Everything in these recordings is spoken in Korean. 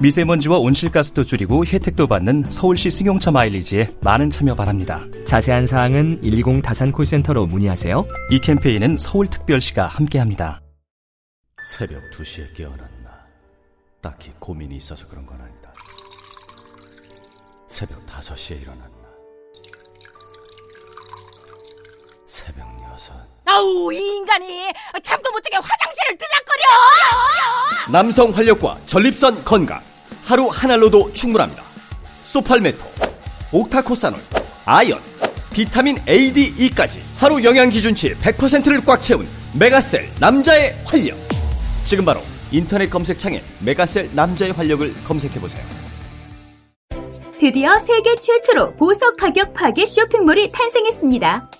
미세먼지와 온실가스도 줄이고 혜택도 받는 서울시 승용차 마일리지에 많은 참여 바랍니다. 자세한 사항은 120 다산 콜센터로 문의하세요 이 캠페인은 서울특별시가 함께합니다. 새벽 2시에 깨어났나. 딱히 고민이 있어서 그런 건 아니다. 새벽 5시에 일어났나. 새벽 6. 아우 이 인간이 잠도 못 자게 화장실을 들락거려 남성 활력과 전립선 건강 하루 한 알로도 충분합니다. 소팔메토, 옥타코사놀, 아연, 비타민 A, D, E까지 하루 영양 기준치 100%를 꽉 채운 메가셀 남자의 활력. 지금 바로 인터넷 검색창에 메가셀 남자의 활력을 검색해 보세요. 드디어 세계 최초로 보석 가격 파괴 쇼핑몰이 탄생했습니다.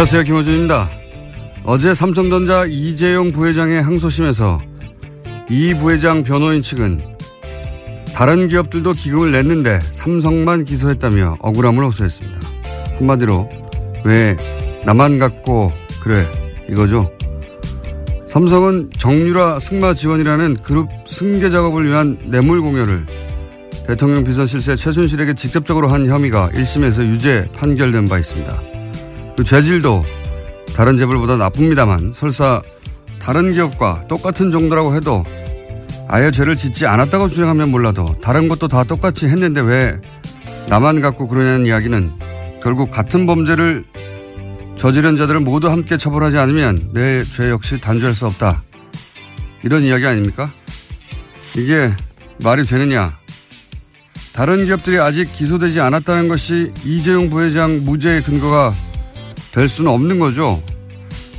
안녕하세요. 김호준입니다. 어제 삼성전자 이재용 부회장의 항소심에서 이 부회장 변호인 측은 다른 기업들도 기금을 냈는데 삼성만 기소했다며 억울함을 호소했습니다. 한마디로 왜 나만 갖고 그래 이거죠. 삼성은 정유라 승마 지원이라는 그룹 승계 작업을 위한 뇌물 공여를 대통령 비선 실세 최순실에게 직접적으로 한 혐의가 1심에서 유죄 판결된 바 있습니다. 그 죄질도 다른 재벌보다 나쁩니다만 설사 다른 기업과 똑같은 정도라고 해도 아예 죄를 짓지 않았다고 주장하면 몰라도 다른 것도 다 똑같이 했는데 왜 나만 갖고 그러냐는 이야기는 결국 같은 범죄를 저지른 자들을 모두 함께 처벌하지 않으면 내 죄 역시 단죄할 수 없다. 이런 이야기 아닙니까? 이게 말이 되느냐? 다른 기업들이 아직 기소되지 않았다는 것이 이재용 부회장 무죄의 근거가 될 수는 없는 거죠.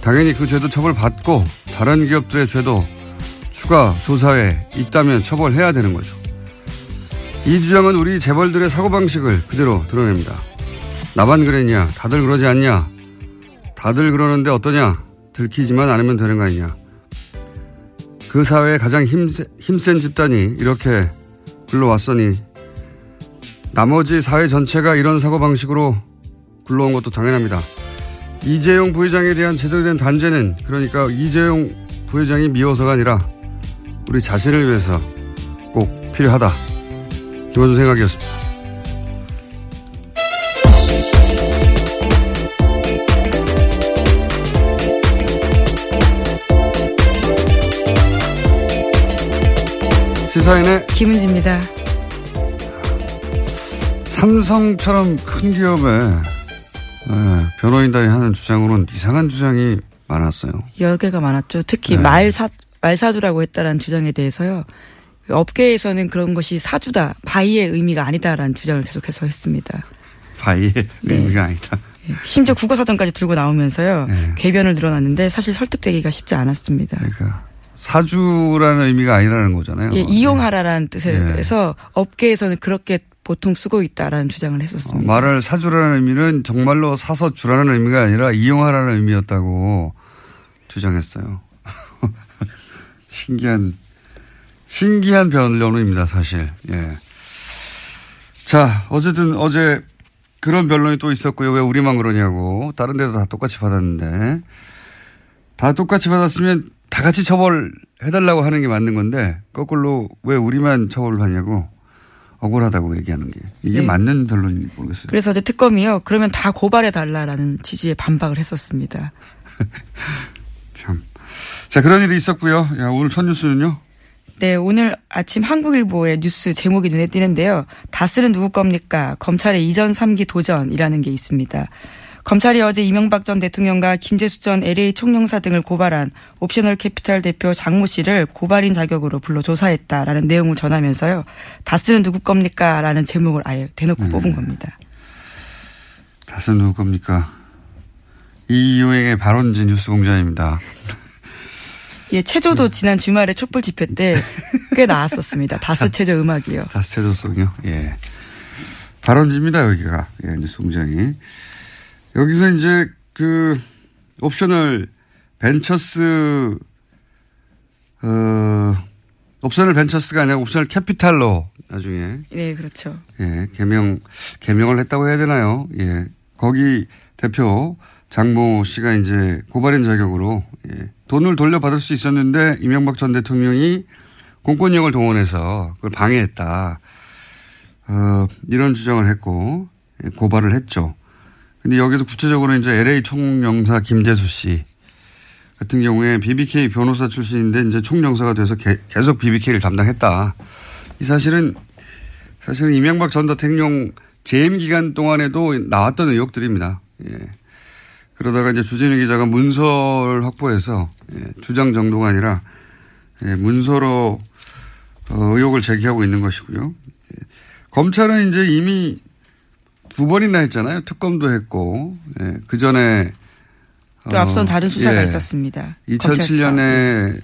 당연히 그 죄도 처벌받고 다른 기업들의 죄도 추가 조사에 있다면 처벌해야 되는 거죠. 이 주장은 우리 재벌들의 사고방식을 그대로 드러냅니다. 나만 그랬냐? 다들 그러지 않냐? 다들 그러는데 어떠냐? 들키지만 않으면 되는 거 아니냐? 그 사회의 가장 힘세, 힘센 집단이 이렇게 굴러왔으니 나머지 사회 전체가 이런 사고방식으로 굴러온 것도 당연합니다. 이재용 부회장에 대한 제대로 된 단죄는 그러니까 이재용 부회장이 미워서가 아니라 우리 자신을 위해서 꼭 필요하다. 김원준 생각이었습니다. 시사인의 김은지입니다. 삼성처럼 큰 기업에 예, 변호인단이 하는 주장으로는 이상한 주장이 많았어요. 여러 개가 많았죠. 특히 네. 말사 말사주라고 했다라는 주장에 대해서요. 업계에서는 그런 것이 사주다, 바이의 의미가 아니다라는 주장을 계속해서 했습니다. 바이의 네. 의미가 아니다. 심지어 국어사전까지 들고 나오면서요. 네. 궤변을 늘어났는데 사실 설득되기가 쉽지 않았습니다. 그러니까 사주라는 의미가 아니라는 거잖아요. 예, 이용하라라는 뜻에서 네. 업계에서는 그렇게 보통 쓰고 있다라는 주장을 어, 했었습니다. 말을 사주라는 의미는 정말로 사서 주라는 의미가 아니라 이용하라는 의미였다고 주장했어요. 신기한 신기한 변론입니다, 사실. 예. 자, 어쨌든 어제 그런 변론이 또 있었고요. 왜 우리만 그러냐고. 다른 데도 다 똑같이 받았는데. 다 똑같이 받았으면 다 같이 처벌해달라고 하는 게 맞는 건데, 거꾸로 왜 우리만 처벌을 하냐고 억울하다고 얘기하는 게. 이게 네. 맞는 변론인지 모르겠어요. 그래서 어제 특검이요. 그러면 다 고발해 달라라는 취지의 반박을 했었습니다. 참. 자, 그런 일이 있었고요. 야, 오늘 첫 뉴스는요? 네, 오늘 아침 한국일보의 뉴스 제목이 눈에 띄는데요. 다스는 누구 겁니까? 검찰의 이전 3기 도전이라는 게 있습니다. 검찰이 어제 이명박 전 대통령과 김재수 전 LA 총영사 등을 고발한 옵셔널 캐피탈 대표 장모 씨를 고발인 자격으로 불러 조사했다라는 내용을 전하면서요. 다스는 누구 겁니까? 라는 제목을 아예 대놓고 뽑은 겁니다. 다스 누구 겁니까? 이 유행의 발원지 뉴스 공장입니다. 예, 체조도 지난 주말에 촛불 집회 때 꽤 나왔었습니다. 다스 체조 음악이요. 다스 체조 송이요? 예. 발원지입니다, 여기가. 예, 뉴스 공장이. 여기서 이제 그 옵셔널 벤처스, 어, 옵셔널 벤처스가 아니라 옵셔널 캐피탈로 나중에 네, 그렇죠. 예, 개명, 개명을 했다고 해야 되나요? 예. 거기 대표 장모 씨가 이제 고발인 자격으로 예, 돈을 돌려받을 수 있었는데 이명박 전 대통령이 공권력을 동원해서 그걸 방해했다. 어, 이런 주장을 했고 예, 고발을 했죠. 근데 여기서 구체적으로 이제 LA 총영사 김재수 씨 같은 경우에 BBK 변호사 출신인데 이제 총영사가 돼서 개- 계속 BBK를 담당했다. 이 사실은 사실은 이명박 전 대통령 재임 기간 동안에도 나왔던 의혹들입니다. 예. 그러다가 이제 주진우 기자가 문서를 확보해서 예, 주장 정도가 아니라 예, 문서로 어, 의혹을 제기하고 있는 것이고요. 예. 검찰은 이제 이미 두 번이나 했잖아요. 특검도 했고 예, 그 전에 또 앞선 다른 수사가 있었습니다. 검찰 수사. 2007년에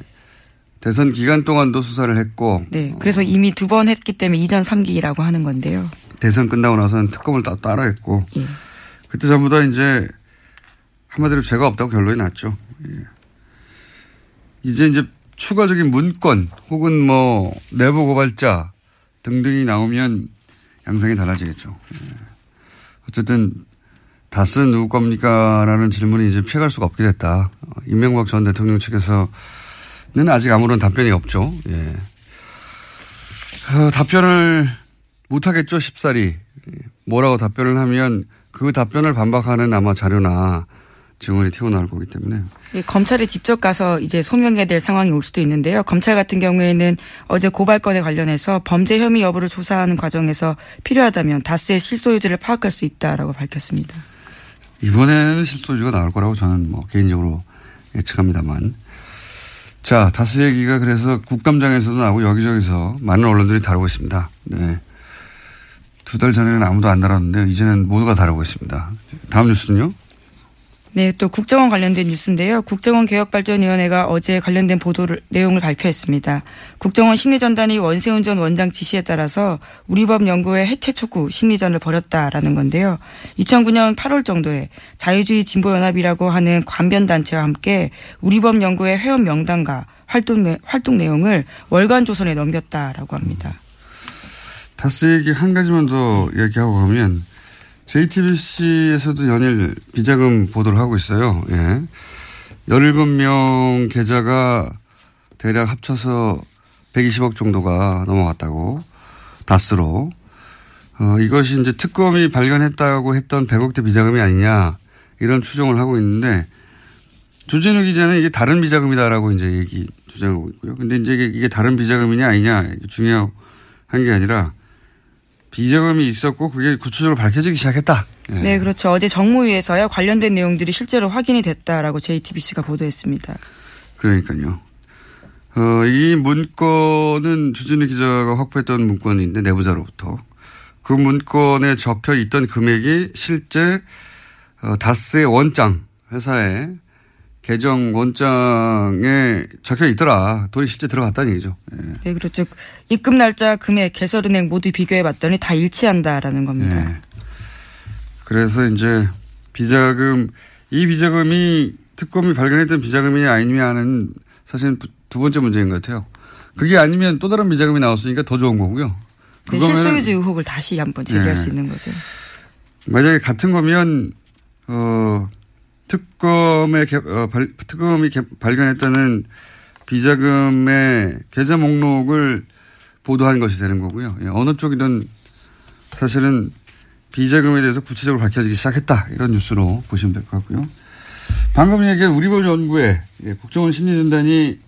대선 기간 동안도 수사를 했고 네, 그래서 이미 두 번 했기 때문에 이전 3기라고 하는 건데요. 대선 끝나고 나서는 특검을 따, 따라 했고 예. 그때 전부 다 이제 한마디로 죄가 없다고 결론이 났죠. 예. 이제 이제 추가적인 문건 혹은 뭐 내부 고발자 등등이 나오면 양상이 달라지겠죠. 예. 어쨌든 다스는 누구 겁니까? 라는 질문이 이제 피해갈 수가 없게 됐다. 어, 이명박 전 대통령 측에서는 아직 아무런 답변이 없죠. 예. 어, 답변을 못하겠죠, 쉽사리. 뭐라고 답변을 하면 그 답변을 반박하는 아마 자료나 증언이 튀어나올 거기 때문에. 예, 검찰에 직접 가서 이제 소명해야 될 상황이 올 수도 있는데요. 검찰 같은 경우에는 어제 고발건에 관련해서 범죄 혐의 여부를 조사하는 과정에서 필요하다면 다스의 실소유주를 파악할 수 있다라고 밝혔습니다. 이번에는 실소유주가 나올 거라고 저는 뭐 개인적으로 예측합니다만. 자, 다스 얘기가 그래서 국감장에서도 나오고 여기저기서 많은 언론들이 다루고 있습니다. 네. 두 달 전에는 아무도 안 다뤘는데 이제는 모두가 다루고 있습니다. 다음 뉴스는요? 네, 또 국정원 관련된 뉴스인데요. 국정원 개혁발전위원회가 어제 관련된 보도를 내용을 발표했습니다. 국정원 심리전단이 원세훈 전 원장 지시에 따라서 우리법 연구회 해체 촉구 심리전을 벌였다라는 건데요. 2009년 8월 정도에 자유주의 진보연합이라고 하는 관변 단체와 함께 우리법 연구회 회원 명단과 활동, 내, 활동 내용을 월간 조선에 넘겼다라고 합니다. 다스 얘기 한 가지만 더 얘기하고 가면 JTBC에서도 연일 비자금 보도를 하고 있어요. 예. 17명 계좌가 대략 합쳐서 120억 정도가 넘어갔다고 다스로. 어, 이것이 이제 특검이 발견했다고 했던 100억대 비자금이 아니냐 이런 추정을 하고 있는데 조진우 기자는 이게 다른 비자금이다라고 이제 얘기 주장하고 있고요. 근데 이제 이게, 다른 비자금이냐 아니냐 중요한 게 아니라 비자금이 있었고 그게 구체적으로 밝혀지기 시작했다. 네. 네, 그렇죠. 어제 정무위에서야 관련된 내용들이 실제로 확인이 됐다라고 JTBC가 보도했습니다. 그러니까요. 어, 이 문건은 주진우 기자가 확보했던 문건인데 내부자로부터 그 문건에 적혀 있던 금액이 실제 어, 다스의 원장 회사에 계정 원장에 적혀 있더라. 돈이 실제 들어갔다는 얘기죠. 예. 네, 그렇죠. 입금 날짜, 금액, 개설은행 모두 비교해 봤더니 다 일치한다라는 겁니다. 네. 그래서 이제 비자금, 이 비자금이 특검이 발견했던 비자금이 아니냐 하는 사실은 두 번째 문제인 것 같아요. 그게 아니면 또 다른 비자금이 나왔으니까 더 좋은 거고요. 네, 실소유주 의혹을 다시 한번 제기할 네. 수 있는 거죠. 만약에 같은 거면 어 특검의 어, 발, 특검이 개, 발견했다는 비자금의 계좌 목록을 보도한 것이 되는 거고요. 예, 어느 쪽이든 사실은 비자금에 대해서 구체적으로 밝혀지기 시작했다 이런 뉴스로 보시면 될 것 같고요. 방금 얘기한 우리법 연구회 예, 국정원 심리전단이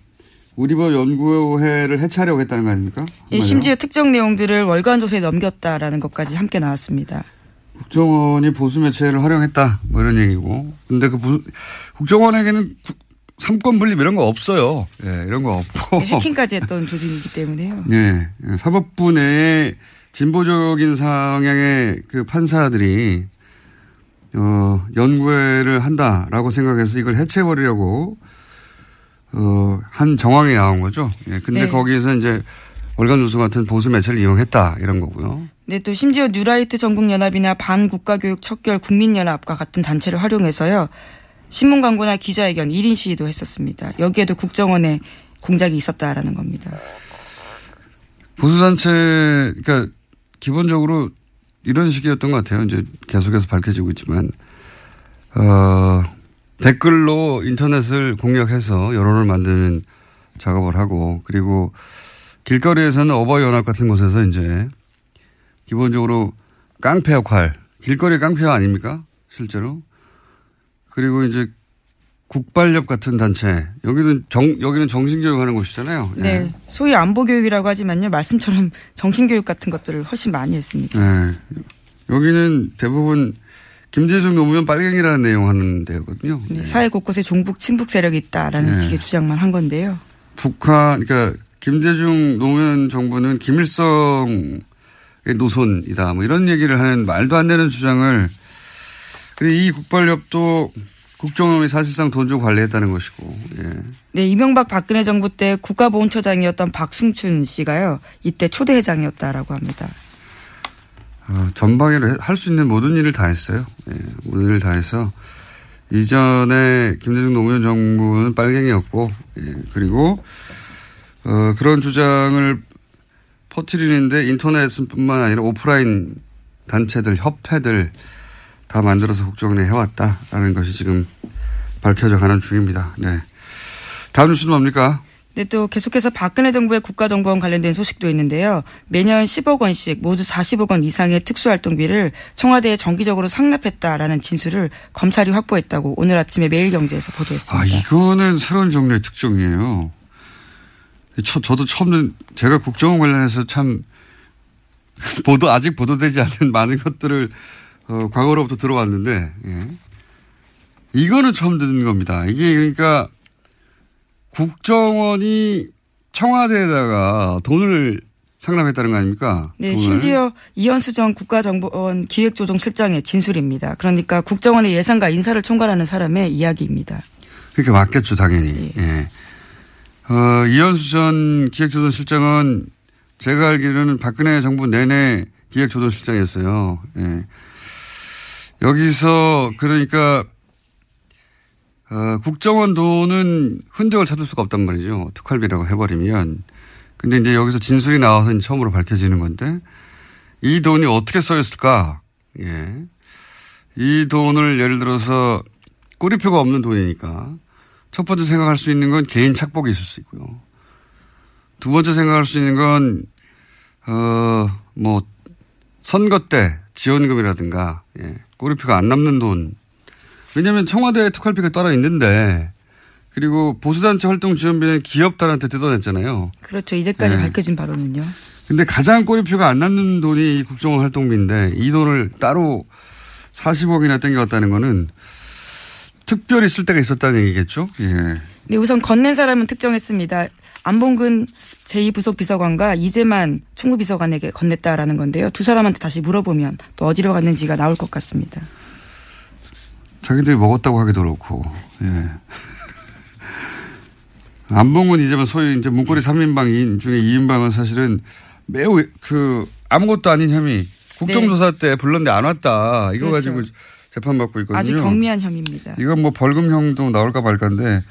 우리법 연구회를 해체하려고 했다는 거 아닙니까? 예, 심지어 특정 내용들을 월간 조사에 넘겼다라는 것까지 함께 나왔습니다. 국정원이 보수 매체를 활용했다 뭐 이런 얘기고 근데 그 부, 국정원에게는 삼권 분립 이런 거 없어요. 예, 이런 거 없고 네, 해킹까지 했던 조직이기 때문에요. 네, 사법부 내에 진보적인 성향의 그 판사들이 어, 연구회를 한다라고 생각해서 이걸 해체해버리려고 어, 한 정황이 나온 거죠. 예, 근데 네. 거기에서 이제 월간 조선 같은 보수 매체를 이용했다 이런 거고요. 네, 또 심지어 뉴라이트 전국연합이나 반국가교육 척결 국민연합과 같은 단체를 활용해서요. 신문 광고나 기자회견 1인 시위도 했었습니다. 여기에도 국정원의 공작이 있었다라는 겁니다. 보수단체, 그러니까 기본적으로 이런 식이었던 것 같아요. 이제 계속해서 밝혀지고 있지만, 어, 댓글로 인터넷을 공략해서 여론을 만드는 작업을 하고, 그리고 길거리에서는 어버이 연합 같은 곳에서 이제 기본적으로 깡패 역할, 길거리 깡패 아닙니까? 실제로. 그리고 이제 국발협 같은 단체. 여기는 정, 여기는 정신교육 하는 곳이잖아요. 네. 네. 소위 안보 교육이라고 하지만요. 말씀처럼 정신교육 같은 것들을 훨씬 많이 했습니다. 네. 여기는 대부분 김재중 노무현 빨갱이라는 내용 하는 데거든요. 네. 네. 사회 곳곳에 종북, 친북 세력이 있다라는 네. 식의 주장만 한 건데요. 북한, 그러니까 김대중 노무현 정부는 김일성의 노선이다. 뭐 이런 얘기를 하는 말도 안 되는 주장을 근데 이 국발협도 국정원이 사실상 돈 주고 관리했다는 것이고. 예. 네, 이명박 박근혜 정부 때 국가보훈처장이었던 박승춘 씨가요. 이때 초대 회장이었다라고 합니다. 어, 전방위로 할 수 있는 모든 일을 다 했어요. 예, 모든 일을 다 해서 이전에 김대중 노무현 정부는 빨갱이였고, 예, 그리고 어, 그런 주장을 퍼뜨리는데 인터넷뿐만 아니라 오프라인 단체들, 협회들 다 만들어서 국정원에 해왔다라는 것이 지금 밝혀져 가는 중입니다. 네. 다음 뉴스는 뭡니까? 네, 또 계속해서 박근혜 정부의 국가정보원 관련된 소식도 있는데요. 매년 10억 원씩 모두 40억 원 이상의 특수활동비를 청와대에 정기적으로 상납했다라는 진술을 검찰이 확보했다고 오늘 아침에 매일경제에서 보도했습니다. 아, 이거는 새로운 종류의 특종이에요. 저, 저도 처음 제가 국정원 관련해서 참 보도 아직 보도되지 않은 많은 것들을 어, 과거로부터 들어왔는데 예. 이거는 처음 듣는 겁니다. 이게 그러니까 국정원이 청와대에다가 돈을 상납했다는 거 아닙니까? 네, 돈을. 심지어 이현수 전 국가정보원 기획조정실장의 진술입니다. 그러니까 국정원의 예산과 인사를 총괄하는 사람의 이야기입니다. 그렇게 맞겠죠, 당연히. 예. 예. 어, 이현수 전 기획조정실장은 제가 알기로는 박근혜 정부 내내 기획조정실장이었어요. 예. 여기서 그러니까 어, 국정원 돈은 흔적을 찾을 수가 없단 말이죠. 특활비라고 해버리면. 근데 이제 여기서 진술이 나와서 처음으로 밝혀지는 건데 이 돈이 어떻게 써였을까? 예. 이 돈을 예를 들어서 꼬리표가 없는 돈이니까 첫 번째 생각할 수 있는 건 개인 착복이 있을 수 있고요. 두 번째 생각할 수 있는 건, 어, 뭐, 선거 때 지원금이라든가, 예, 꼬리표가 안 남는 돈. 왜냐하면 청와대 특활비가 따로 있는데, 그리고 보수단체 활동 지원비는 기업단한테 뜯어냈잖아요. 그렇죠. 이제까지 네. 밝혀진 바로는요. 근데 가장 꼬리표가 안 남는 돈이 이 국정원 활동비인데 이 돈을 따로 40억이나 땡겨왔다는 거는 특별히 쓸 때가 있었다는 얘기겠죠? 예. 네, 우선 건넨 사람은 특정했습니다. 안봉근 제2부속 비서관과 이재만 총무비서관에게 건넸다라는 건데요. 두 사람한테 다시 물어보면 또 어디로 갔는지가 나올 것 같습니다. 자기들이 먹었다고 하기도 그렇고, 예. 안봉근 이제만 소위 이제 문고리 3인방 중에 2인방은 사실은 매우 그 아무것도 아닌 혐의 국정조사 때 불렀는데 안 왔다. 이거 그렇죠. 가지고 재판받고 있거든요. 아주 경미한 혐의입니다. 이건 뭐 벌금형도 나올까 말까인데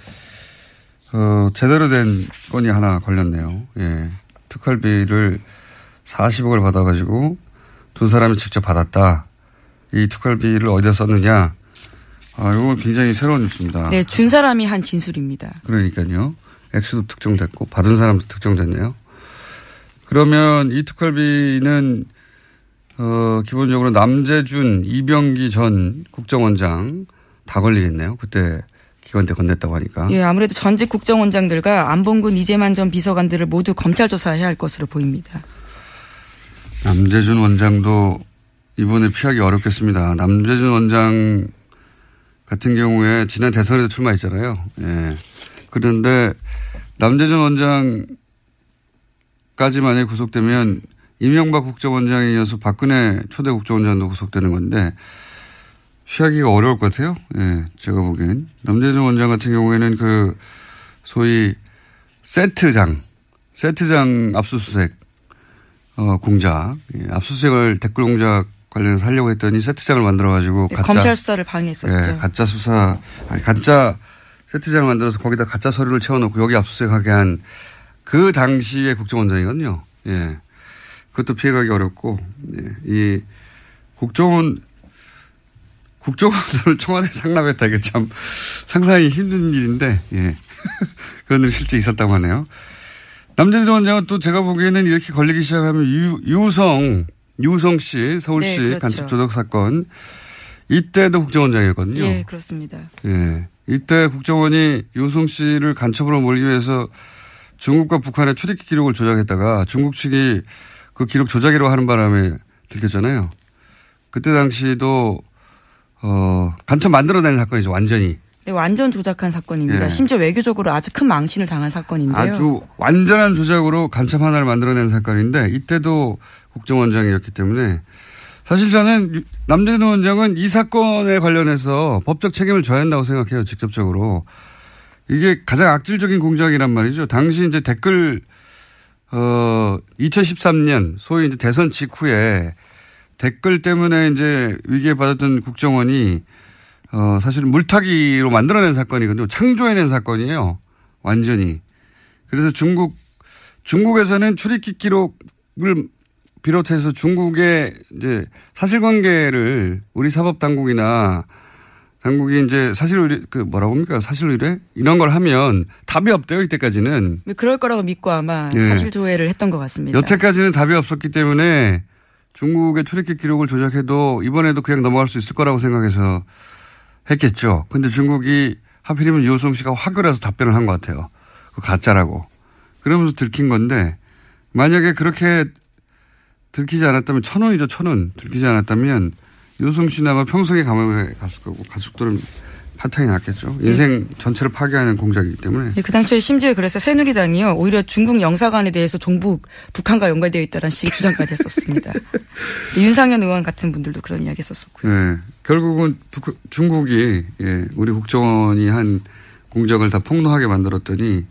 어, 제대로 된 건이 하나 걸렸네요. 예. 특활비를 40억을 받아가지고 두 사람이 직접 받았다. 이 특활비를 어디다 썼느냐. 아, 이건 굉장히 새로운 뉴스입니다. 네, 준 사람이 한 진술입니다. 그러니까요. 액수도 특정됐고 받은 사람도 특정됐네요. 그러면 이 특활비는 어, 기본적으로 남재준, 이병기 전 국정원장 다 걸리겠네요. 그때 기관 때 건넸다고 하니까. 예, 아무래도 전직 국정원장들과 안봉근 이재만 전 비서관들을 모두 검찰 조사해야 할 것으로 보입니다. 남재준 원장도 이번에 피하기 어렵겠습니다. 남재준 원장 같은 경우에 지난 대선에도 출마했잖아요. 예. 그런데 남재준 원장까지 만약에 구속되면 이명박 국정원장에 이어서 박근혜 초대 국정원장도 구속되는 건데 피하기가 어려울 것 같아요. 예, 제가 보기엔. 남재준 원장 같은 경우에는 그 소위 세트장, 세트장 압수수색, 어, 공작, 예, 압수수색을 댓글 공작 관련해서 하려고 했더니 세트장을 만들어가지고 네, 가짜. 검찰 수사를 방해했었죠. 예, 가짜 수사, 아니, 가짜 세트장을 만들어서 거기다 가짜 서류를 채워놓고 여기 압수수색하게 한 그 당시의 국정원장이거든요. 예. 그것도 피해가기 어렵고, 예. 이 국정원, 국정원을 청와대 상납했다. 이게 참 상상이 힘든 일인데, 예. 그런 일이 실제 있었다고 하네요. 남재준 원장은 또 제가 보기에는 이렇게 걸리기 시작하면 유, 유성, 유성 씨, 서울시 네, 그렇죠. 간첩 조작 사건, 이때도 국정원장이었거든요. 예, 그렇습니다. 예. 이때 국정원이 유성 씨를 간첩으로 몰기 위해서 중국과 북한의 출입 기록을 조작했다가 중국 측이 그 기록 조작이라고 하는 바람에 들켰잖아요. 그때 당시도 어 간첩 만들어낸 사건이죠 완전히 네, 완전 조작한 사건입니다. 예. 심지어 외교적으로 아주 큰 망신을 당한 사건인데요. 아주 완전한 조작으로 간첩 하나를 만들어낸 사건인데 이때도 국정원장이었기 때문에 사실 저는 유- 남재준 원장은 이 사건에 관련해서 법적 책임을 져야 한다고 생각해요 직접적으로 이게 가장 악질적인 공작이란 말이죠. 당시 이제 댓글 어 2013년 소위 이제 대선 직후에 댓글 때문에 이제 위기에 받았던 국정원이 어 사실 물타기로 만들어낸 사건이거든요. 창조해낸 사건이에요. 완전히. 그래서 중국 중국에서는 출입기 기록을 비롯해서 중국의 이제 사실관계를 우리 사법 당국이나 당국이 이제 사실 의뢰 그 뭐라고 합니까 사실 의뢰 이런 걸 하면 답이 없대요 이때까지는 그럴 거라고 믿고 아마 예. 사실 조회를 했던 것 같습니다. 여태까지는 답이 없었기 때문에 중국의 출입기 기록을 조작해도 이번에도 그냥 넘어갈 수 있을 거라고 생각해서 했겠죠. 근데 중국이 하필이면 유호성 씨가 화교라서 답변을 한 것 같아요. 그 가짜라고. 그러면서 들킨 건데 만약에 그렇게 들키지 않았다면 천 원이죠 천 원. 들키지 않았다면 유호성 씨는 아마 평생에 감옥에 갔을 거고 가족들은 파탕이 났겠죠. 인생 전체를 파괴하는 공작이기 때문에. 예, 그 당시에 심지어 그래서 새누리당이요 오히려 중국 영사관에 대해서 종북 북한과 연관되어 있다는 식의 주장까지 했었습니다. 근데 윤상현 의원 같은 분들도 그런 이야기 했었었고요. 예. 결국은 북, 중국이 예, 우리 국정원이 한 공작을 다 폭로하게 만들었더니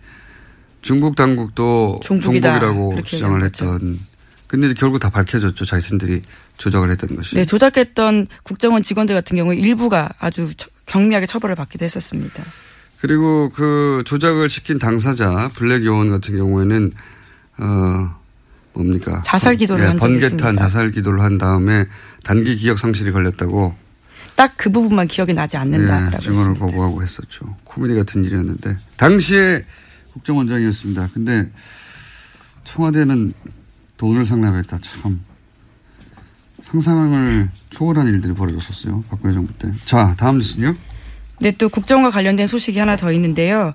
중국 당국도 종북이다. 종북이라고 주장을 했던. 근데 이제 결국 다 밝혀졌죠. 자신들이 조작을 했던 것이. 네, 조작했던 국정원 직원들 같은 경우에 일부가 아주 처- 경미하게 처벌을 받기도 했었습니다. 그리고 그 조작을 시킨 당사자 블랙 요원 같은 경우에는 어 뭡니까? 자살 기도를 한 적이 번개탄 있습니다. 자살 기도를 한 다음에 단기 기억 상실이 걸렸다고 딱 그 부분만 기억이 나지 않는다라고 예, 증언을 했습니다. 거부하고 했었죠. 코미디 같은 일이었는데 당시에 국정원장이었습니다. 근데 청와대는 돈을 상납했다. 참 상상을 초월한 일들이 벌어졌었어요. 박근혜 정부 때. 자, 다음 뉴스는요. 네, 또 국정과 관련된 소식이 하나 더 있는데요.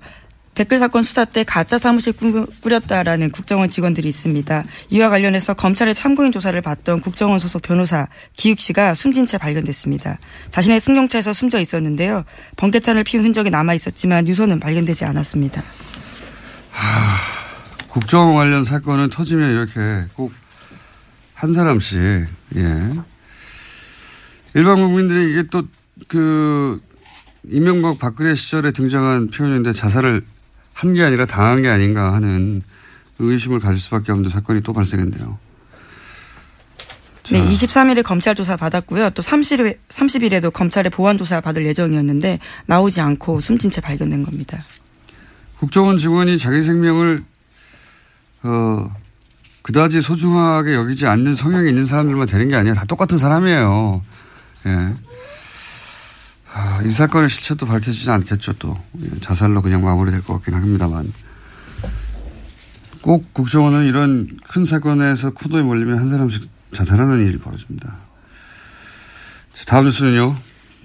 댓글 사건 수사 때 가짜 사무실 꾸- 꾸렸다라는 국정원 직원들이 있습니다. 이와 관련해서 검찰의 참고인 조사를 받던 국정원 소속 변호사 기욱 씨가 숨진 채 발견됐습니다. 자신의 승용차에서 숨져 있었는데요. 번개탄을 피운 흔적이 남아 있었지만 유서는 발견되지 않았습니다. 국정 관련 사건은 터지면 이렇게 꼭 한 사람씩, 예. 일반 국민들이 이게 또 그, 이명박 박근혜 시절에 등장한 표현인데 자살을 한 게 아니라 당한 게 아닌가 하는 의심을 가질 수밖에 없는 사건이 또 발생했네요. 네, 23일에 검찰 조사 받았고요. 또 30일, 30일에도 검찰의 보완 조사 받을 예정이었는데 나오지 않고 숨진 채 발견된 겁니다. 국정원 직원이 자기 생명을 어 그다지 소중하게 여기지 않는 성향이 있는 사람들만 되는 게 아니야. 다 똑같은 사람이에요. 예. 아, 이 사건의 실체도 밝혀지지 않겠죠. 또 예, 자살로 그냥 마무리될 것 같긴 합니다만 꼭 국정원은 이런 큰 사건에서 코도에 몰리면 한 사람씩 자살하는 일이 벌어집니다. 자, 다음 뉴스는요.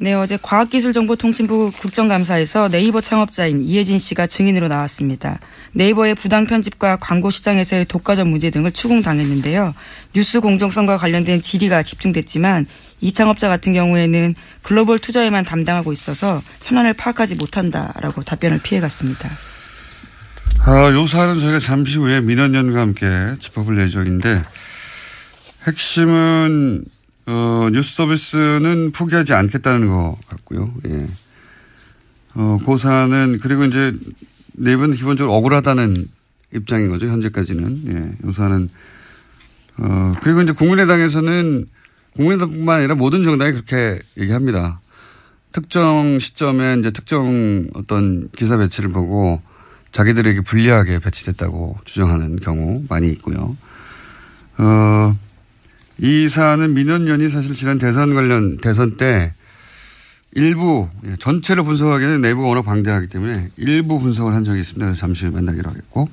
네, 어제 과학기술정보통신부 국정감사에서 네이버 창업자인 이혜진 씨가 증인으로 나왔습니다. 네이버의 부당 편집과 광고 시장에서의 독과점 문제 등을 추궁당했는데요. 뉴스 공정성과 관련된 질의가 집중됐지만 이 창업자 같은 경우에는 글로벌 투자에만 담당하고 있어서 현안을 파악하지 못한다라고 답변을 피해갔습니다. 아, 요 사안은 저희가 잠시 후에 민원연과 함께 짚어볼 예정인데 핵심은 어, 뉴스 서비스는 포기하지 않겠다는 것 같고요. 예. 어, 그 사안은 그리고 이제 네이버는 기본적으로 억울하다는 입장인 거죠. 현재까지는. 예. 요 사안은 어, 그리고 이제 국민의당에서는 국민의당뿐만 아니라 모든 정당이 그렇게 얘기합니다. 특정 시점에 이제 특정 어떤 기사 배치를 보고 자기들에게 불리하게 배치됐다고 주장하는 경우 많이 있고요. 어, 이 사안은 민원연이 사실 지난 대선 관련 대선 때 일부 예, 전체를 분석하기에는 내부가 워낙 방대하기 때문에 일부 분석을 한 적이 있습니다. 잠시 후에 만나기로 하겠고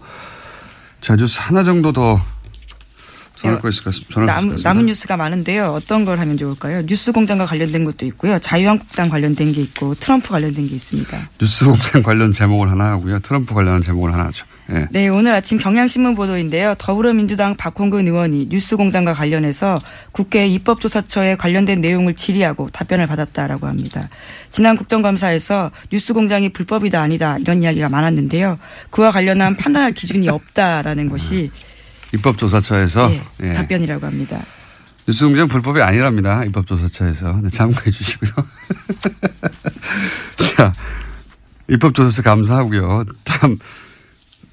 자 뉴스 하나 정도 더 전할 거 있을 것 같습니다. 남은 뉴스가 많은데요. 어떤 걸 하면 좋을까요? 뉴스 공장과 관련된 것도 있고요. 자유한국당 관련된 게 있고 트럼프 관련된 게 있습니다. 뉴스 공장 관련 제목을 하나 하고요. 트럼프 관련한 제목을 하나 하죠. 예. 네, 오늘 아침 경향신문 보도인데요. 더불어민주당 박홍근 의원이 뉴스공장과 관련해서 국회 입법조사처에 관련된 내용을 질의하고 답변을 받았다라고 합니다. 지난 국정감사에서 뉴스공장이 불법이다 아니다 이런 이야기가 많았는데요. 그와 관련한 판단할 기준이 없다라는 것이 입법조사처에서 예, 예. 답변이라고 합니다. 뉴스공장 불법이 아니랍니다. 입법조사처에서. 네, 참고해 주시고요. 자, 입법조사처 감사하고요. 다음,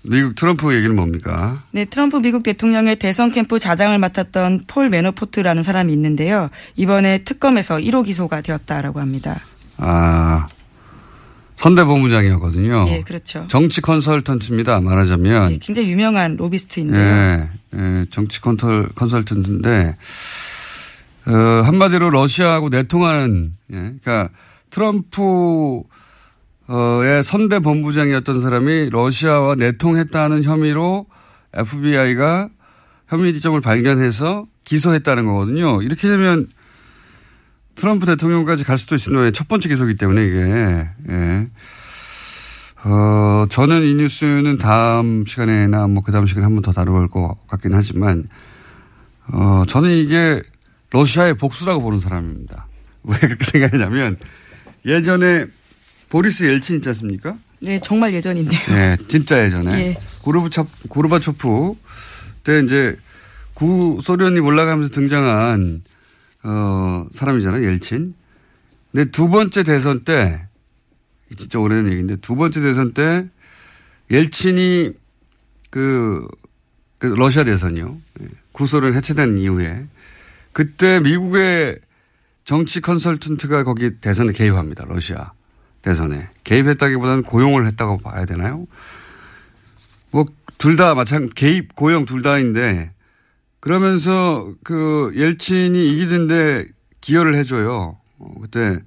미국 트럼프 얘기는 뭡니까? 네, 트럼프 미국 대통령의 대선 캠프 자장을 맡았던 폴 매너포트라는 사람이 있는데요. 이번에 특검에서 1호 기소가 되었다라고 합니다. 아, 선대본부장이었거든요. 예, 그렇죠. 정치 컨설턴트입니다. 말하자면. 예, 굉장히 유명한 로비스트인데요. 예, 예, 정치 컨설, 컨설턴트인데, 어, 한마디로 러시아하고 내통하는, 예, 그러니까 트럼프, 의 선대 본부장이었던 사람이 러시아와 내통했다는 혐의로 FBI가 혐의 지점을 발견해서 기소했다는 거거든요. 이렇게 되면 트럼프 대통령까지 갈 수도 있는 첫 번째 기소이기 때문에 이게, 예. 어, 저는 이 뉴스는 다음 시간에나 뭐 그 다음 시간에 한 번 더 다룰 것 같긴 하지만, 어, 저는 이게 러시아의 복수라고 보는 사람입니다. 왜 그렇게 생각하냐면 예전에 보리스 옐친 있지 않습니까? 네, 정말 예전인데요. 네, 진짜 예전에. 예. 고르바초, 고르바초프 때 이제 구소련이 올라가면서 등장한 어, 사람이잖아요. 옐친. 근데 두 번째 대선 때 진짜 오래된 얘기인데 두 번째 대선 때 옐친이 그, 그 러시아 대선이요. 예. 구소련 해체된 이후에 그때 미국의 정치 컨설턴트가 거기 대선에 개입합니다. 러시아 대선에. 개입했다기보다는 고용을 했다고 봐야 되나요? 뭐 둘 다 마찬 개입 고용 둘 다인데 그러면서 그 옐친이 이기는데 기여를 해줘요. 어, 그때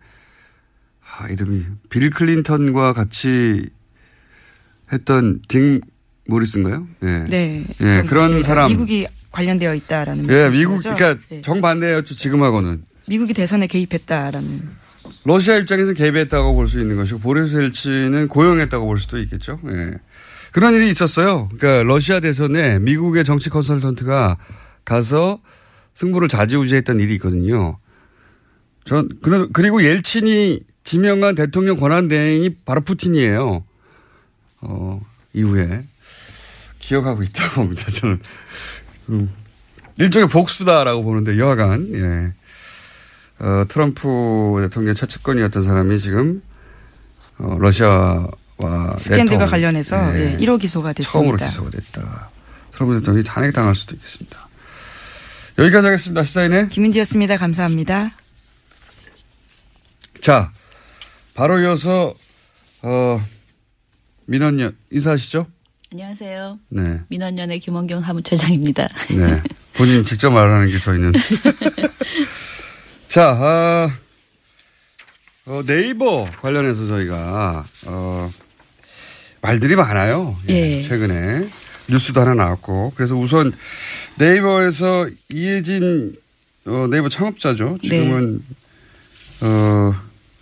아, 이름이 빌 클린턴과 같이 했던 딩 모리스인가요? 예. 네. 예, 그런. 사람. 미국이 관련되어 있다라는 예? 미국 그러니까 네. 정반대였죠 지금하고는. 미국이 대선에 개입했다라는 러시아 입장에서 개입했다고 볼 수 있는 것이고 보리스 헬치는 고용했다고 볼 수도 있겠죠. 예. 그런 일이 있었어요. 그러니까 러시아 대선에 미국의 정치 컨설턴트가 가서 승부를 좌지우지했던 일이 있거든요. 전 그리고 옐친이 지명한 대통령 권한 대행이 바로 푸틴이에요. 어, 이후에 기억하고 있다고 봅니다. 저는 음, 일종의 복수다라고 보는데 여하간 예. 어, 트럼프 대통령 차측권이었던 사람이 지금 어, 러시아와 스캔들과 관련해서 예, 1호 기소가 됐습니다. 처음으로 기소가 됐다. 트럼프 대통령이 탄핵당할 수도 있겠습니다. 여기까지 하겠습니다. 시사인의 김은지였습니다. 감사합니다. 자, 바로 이어서 어, 민원연 인사하시죠. 안녕하세요. 네. 민원연의 김원경 사무처장입니다. 네. 본인 직접 말하는 게 저희는. 자, 아, 어, 네이버 관련해서 저희가 어, 말들이 많아요. 예. 예. 최근에 뉴스도 하나 나왔고 그래서 우선 네이버에서 이혜진 어, 네이버 창업자죠. 지금은 네. 어,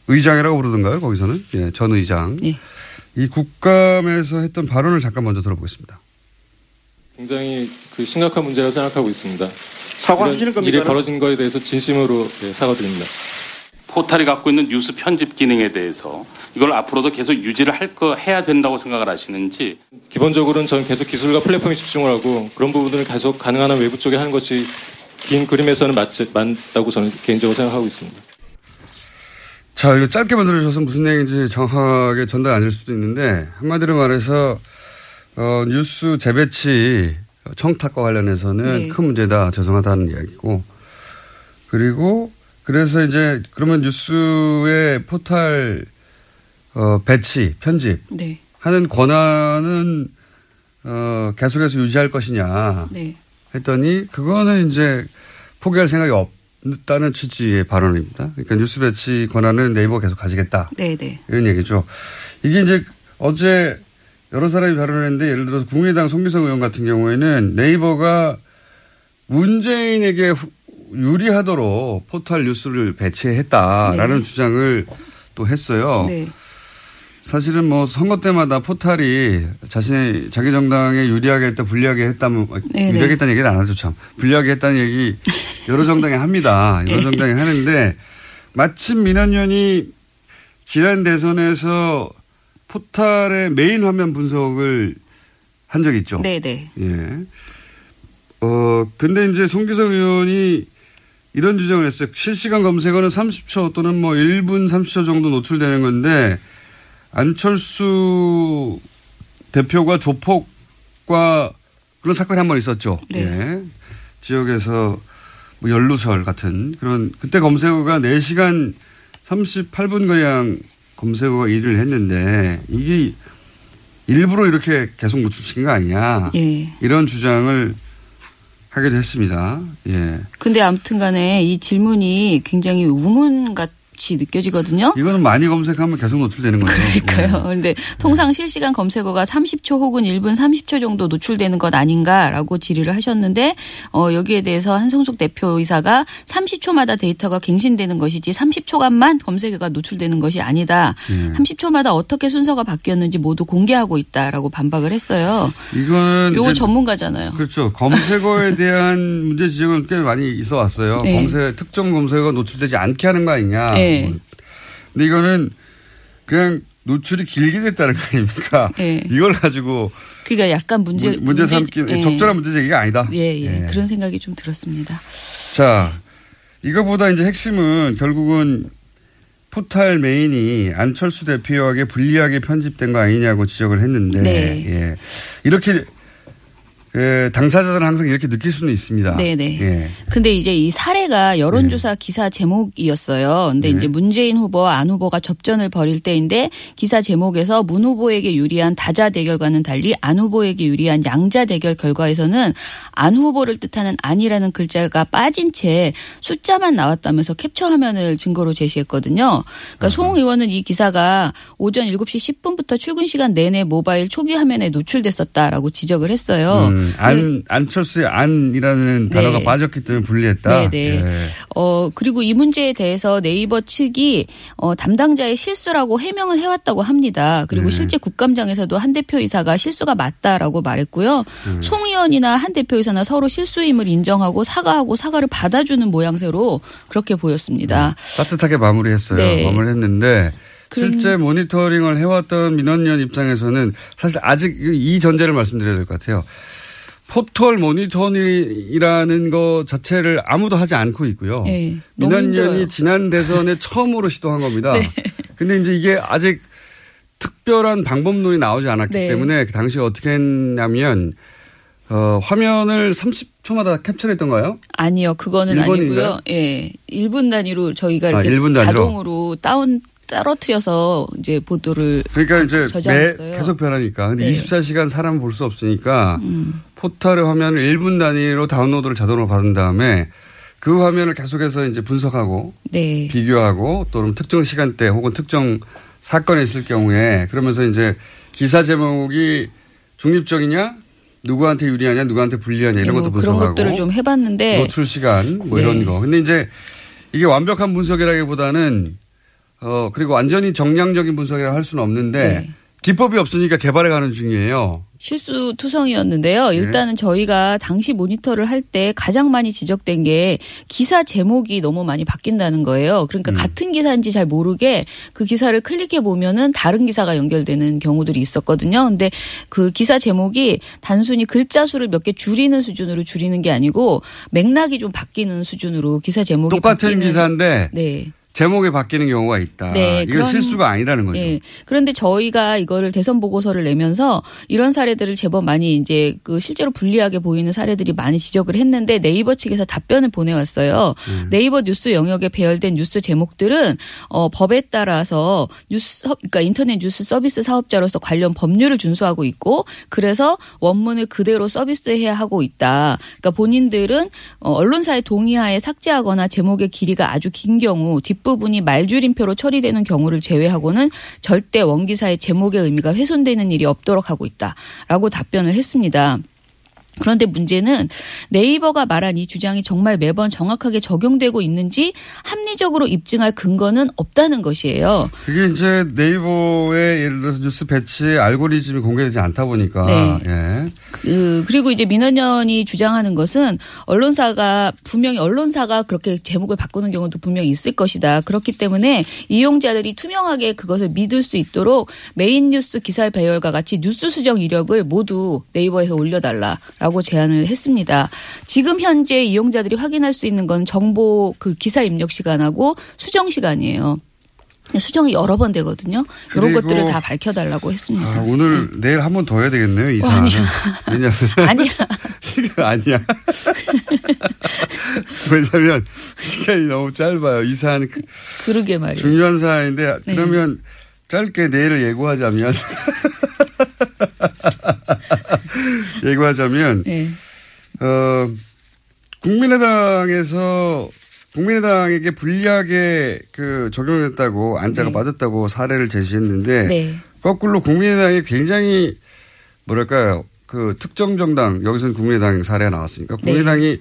의장이라고 부르던가요? 거기서는 예, 전 의장. 예. 이 국감에서 했던 발언을 잠깐 먼저 들어보겠습니다. 굉장히 그 심각한 문제라고 생각하고 있습니다. 사과하시는 겁니까? 일이 벌어진 거에 대해서 진심으로 네, 사과드립니다. 포탈이 갖고 있는 뉴스 편집 기능에 대해서 이걸 앞으로도 계속 유지를 할 거 해야 된다고 생각을 하시는지 기본적으로는 저는 계속 기술과 플랫폼에 집중을 하고 그런 부분들을 계속 가능한 한 외부 쪽에 하는 것이 긴 그림에서는 맞지, 맞다고 저는 개인적으로 생각하고 있습니다. 자, 이거 짧게만 들으셔서 무슨 얘기인지 정확하게 전달 안될 수도 있는데 한마디로 말해서 어, 뉴스 재배치 청탁과 관련해서는 네. 큰 문제다. 죄송하다는 이야기고. 그리고 그래서 이제 그러면 뉴스의 포탈 어, 배치, 편집 네. 하는 권한은 어, 계속해서 유지할 것이냐 네. 했더니 그거는 이제 포기할 생각이 없다는 취지의 발언입니다. 그러니까 뉴스 배치 권한은 네이버 계속 가지겠다. 네네. 네. 이런 얘기죠. 이게 이제 어제 여러 사람이 발언했는데 예를 들어서 국민의당 송기성 의원 같은 경우에는 네이버가 문재인에게 유리하도록 포털 뉴스를 배치했다라는 네. 주장을 또 했어요. 네. 사실은 뭐 선거 때마다 포탈이 자신의 자기 정당에 유리하게 했다 불리하게 했다면 뭐 네, 네. 유리하게 했다는 얘기를 안 하죠 참 불리하게 했다는 얘기 여러 정당이 합니다. 여러 네. 정당이 하는데 마침 민원연이 지난 대선에서 포탈의 메인 화면 분석을 한 적이 있죠. 네네. 예. 어, 근데 이제 송기석 의원이 이런 주장을 했어요. 실시간 검색어는 30초 또는 뭐 1분 30초 정도 노출되는 건데 안철수 대표가 조폭과 그런 사건이 한 번 있었죠. 네. 예. 지역에서 뭐 연루설 같은 그런 그때 검색어가 4시간 38분 가량 검색어가 일을 했는데 이게 일부러 이렇게 계속 노출시킨 거 아니냐. 예. 이런 주장을 하기도 했습니다. 예. 근데 아무튼 간에 이 질문이 굉장히 우문 같 같이 느껴지거든요. 이거는 많이 검색하면 계속 노출되는 거예요. 그러니까요. 그런데 네. 통상 실시간 검색어가 30초 혹은 1분 30초 정도 노출되는 것 아닌가라고 질의를 하셨는데 어, 여기에 대해서 한성숙 대표이사가 30초마다 데이터가 갱신되는 것이지 30초간만 검색어가 노출되는 것이 아니다. 네. 30초마다 어떻게 순서가 바뀌었는지 모두 공개하고 있다라고 반박을 했어요. 이거는 요거 전문가잖아요. 그렇죠. 검색어에 대한 문제 지적은 꽤 많이 있어 왔어요. 네. 검색 특정 검색어가 노출되지 않게 하는 거 아니냐. 네. 네. 뭐. 근데 이거는 그냥 노출이 길게 됐다는 거 아닙니까? 네. 이걸 가지고 그러니까 약간 문제 문제, 문제 삼기 예. 적절한 문제 제기가 아니다. 예, 예, 예. 그런 생각이 좀 들었습니다. 자, 이거보다 이제 핵심은 결국은 포탈 메인이 안철수 대표에게 불리하게 편집된 거 아니냐고 지적을 했는데 네. 예. 이렇게 예, 당사자들은 항상 이렇게 느낄 수는 있습니다. 네네. 예. 근데 이제 이 사례가 여론조사 네. 기사 제목이었어요. 근데 네. 이제 문재인 후보와 안 후보가 접전을 벌일 때인데 기사 제목에서 문 후보에게 유리한 다자 대결과는 달리 안 후보에게 유리한 양자 대결 결과에서는 안 후보를 뜻하는 안이라는 글자가 빠진 채 숫자만 나왔다면서 캡처 화면을 증거로 제시했거든요. 그러니까 송 의원은 이 기사가 오전 7시 10분부터 출근 시간 내내 모바일 초기 화면에 노출됐었다라고 지적을 했어요. 음. 음, 안 안철수의 안이라는 네. 단어가 빠졌기 때문에 불리했다. 네네. 예. 어, 그리고 이 문제에 대해서 네이버 측이 어, 담당자의 실수라고 해명을 해왔다고 합니다. 그리고 네. 실제 국감장에서도 한 대표이사가 실수가 맞다라고 말했고요. 음. 송 의원이나 한 대표이사나 서로 실수임을 인정하고 사과하고 사과를 받아주는 모양새로 그렇게 보였습니다. 따뜻하게 마무리했어요. 네. 마무리했는데 실제 모니터링을 해왔던 민원연 입장에서는 사실 아직 이 전제를 말씀드려야 될 것 같아요. 포털 모니터링이라는 것 자체를 아무도 하지 않고 있고요. 네, 힘들어요. 민원연이 지난 대선에 처음으로 시도한 겁니다. 네. 근데 이제 이게 아직 특별한 방법론이 나오지 않았기 네. 때문에 그 당시에 어떻게 했냐면 어, 화면을 30초마다 캡처했던가요? 아니요, 그거는 일본인가요? 아니고요. 예, 1분 단위로 저희가 아, 이렇게 일분 단위로? 자동으로 다운 떨어뜨려서 이제 보도를 그러니까 이제 매 저장했어요. 계속 변하니까. 근데 네. 24시간 사람 볼 수 없으니까 음. 포털의 화면을 1분 단위로 다운로드를 자동으로 받은 다음에 그 화면을 계속해서 이제 분석하고 네. 비교하고 또는 특정 시간대 혹은 특정 사건이 있을 경우에 그러면서 이제 기사 제목이 중립적이냐 누구한테 유리하냐 누구한테 불리하냐 이런 뭐 것도 그런 분석하고 것들을 좀 해봤는데 노출 시간 뭐 네. 이런 거. 근데 이제 이게 완벽한 분석이라기보다는 어 그리고 완전히 정량적인 분석이라 할 수는 없는데 네. 기법이 없으니까 개발해 가는 중이에요. 실수 투성이었는데요. 네. 일단은 저희가 당시 모니터를 할 때 가장 많이 지적된 게 기사 제목이 너무 많이 바뀐다는 거예요. 그러니까 음. 같은 기사인지 잘 모르게 그 기사를 클릭해 보면은 다른 기사가 연결되는 경우들이 있었거든요. 근데 그 기사 제목이 단순히 글자 수를 몇 개 줄이는 수준으로 줄이는 게 아니고 맥락이 좀 바뀌는 수준으로 기사 제목이 똑같은 바뀌는 기사인데 네. 제목이 바뀌는 경우가 있다. 네, 이건 그런- 실수가 아니라는 거죠. 예. 그런데 저희가 이거를 대선 보고서를 내면서 이런 사례들을 제법 많이 이제 그 실제로 불리하게 보이는 사례들이 많이 지적을 했는데 네이버 측에서 답변을 보내왔어요. 음. 네이버 뉴스 영역에 배열된 뉴스 제목들은 어, 법에 따라서 뉴스 서- 그러니까 인터넷 뉴스 서비스 사업자로서 관련 법률을 준수하고 있고 그래서 원문을 그대로 서비스해야 하고 있다. 그러니까 본인들은 어, 언론사의 동의하에 삭제하거나 제목의 길이가 아주 긴 경우 뒷 부분이 말줄임표로 처리되는 경우를 제외하고는 절대 원기사의 제목의 의미가 훼손되는 일이 없도록 하고 있다라고 답변을 했습니다. 그런데 문제는 네이버가 말한 이 주장이 정말 매번 정확하게 적용되고 있는지 합리적으로 입증할 근거는 없다는 것이에요. 그게 이제 네이버의 예를 들어서 뉴스 배치 알고리즘이 공개되지 않다 보니까 네. 예. 그, 그리고 이제 민언련이 주장하는 것은 언론사가 분명히 언론사가 그렇게 제목을 바꾸는 경우도 분명히 있을 것이다. 그렇기 때문에 이용자들이 투명하게 그것을 믿을 수 있도록 메인 뉴스 기사 배열과 같이 뉴스 수정 이력을 모두 네이버에서 올려달라 라고 제안을 했습니다. 지금 현재 이용자들이 확인할 수 있는 건 정보 그 기사 입력 시간하고 수정 시간이에요. 수정이 여러 번 되거든요. 이런 것들을 다 밝혀달라고 했습니다. 아, 오늘 내일 한 번 더 해야 되겠네요. 이 어, 사안은. 아니야. 아니야. 지금 아니야. 왜냐하면 시간이 너무 짧아요. 이 사안은 그- 그러게 말이에요. 중요한 사안인데 네. 그러면 짧게 내일을 예고하자면 예고하자면 네. 어 국민의당에서 국민의당에게 불리하게 그 적용했다고 안자가 네. 빠졌다고 사례를 제시했는데 네. 거꾸로 국민의당이 굉장히 뭐랄까요 그 특정 정당 여기서는 국민의당 사례가 나왔으니까 네. 국민의당이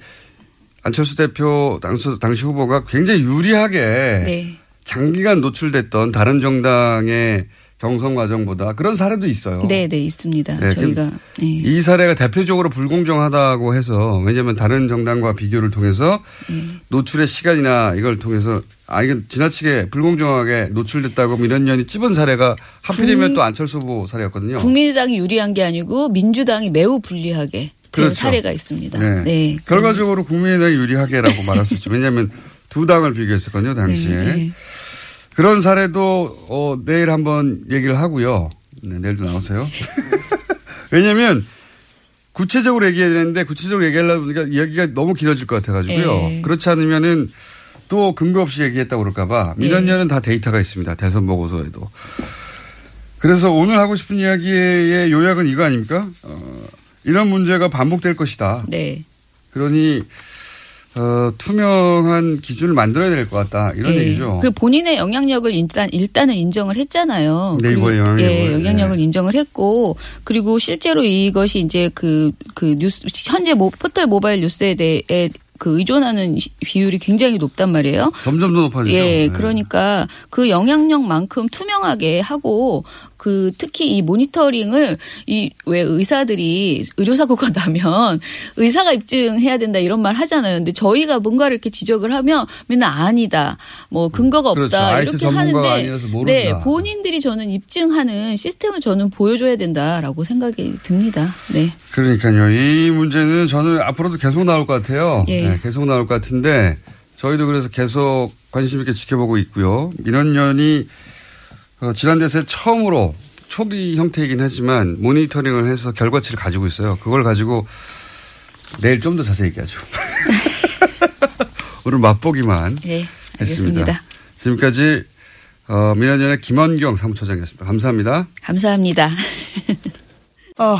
안철수 대표 당시, 당시 후보가 굉장히 유리하게 네. 장기간 노출됐던 다른 정당의 경선 과정보다 그런 사례도 있어요. 네, 네, 있습니다. 네, 저희가 네. 이 사례가 대표적으로 불공정하다고 해서 왜냐하면 다른 정당과 비교를 통해서 네. 노출의 시간이나 이걸 통해서 아 이건 지나치게 불공정하게 노출됐다고 민원연이 찝은 사례가 하필이면 국- 또 안철수 후보 사례였거든요. 국민의당이 유리한 게 아니고 민주당이 매우 불리하게 된 그렇죠. 사례가 있습니다. 네. 네. 결과적으로 국민의당이 유리하게라고 말할 수 있죠. 왜냐하면 두 당을 비교했었거든요 당시에. 그런 사례도 어, 내일 한번 얘기를 하고요. 네, 내일도 나오세요. 왜냐하면 구체적으로 얘기해야 되는데 구체적으로 얘기하려다 보니까 이야기가 너무 길어질 것 같아가지고요. 네. 그렇지 않으면은 또 근거 없이 얘기했다고 그럴까봐 네. 민원연은 다 데이터가 있습니다. 대선 보고서에도. 그래서 오늘 하고 싶은 이야기의 요약은 이거 아닙니까? 어, 이런 문제가 반복될 것이다. 네. 그러니 어, 투명한 기준을 만들어야 될 것 같다 이런 예. 얘기죠. 그 본인의 영향력을 일단 일단은 인정을 했잖아요. 네이버의 그리고- 영향력을. 예, 영향력을 네. 인정을 했고 그리고 실제로 이것이 이제 그그 뉴스 현재 모, 포털 모바일 뉴스에 대해 그 의존하는 시- 비율이 굉장히 높단 말이에요. 점점 더 높아지죠. 예, 네. 그러니까 그 영향력만큼 투명하게 하고 그 특히 이 모니터링을 이 왜 의사들이 의료사고가 나면 의사가 입증해야 된다 이런 말 하잖아요. 근데 저희가 뭔가를 이렇게 지적을 하면 맨날 아니다. 뭐 근거가 없다. 그렇죠. 이렇게 하는데. 네, 본인들이 저는 입증하는 시스템을 저는 보여줘야 된다라고 생각이 듭니다. 네. 그러니까요. 이 문제는 저는 앞으로도 계속 나올 것 같아요. 예. 네, 계속 나올 것 같은데 저희도 그래서 계속 관심 있게 지켜보고 있고요. 민원연이 어, 지난 대세 처음으로 초기 형태이긴 하지만 모니터링을 해서 결과치를 가지고 있어요. 그걸 가지고 내일 좀 더 자세히 얘기하죠. 오늘 맛보기만 네. 했습니다. 지금까지 어, 민원연의 김원경 사무처장이었습니다. 감사합니다. 감사합니다. 아,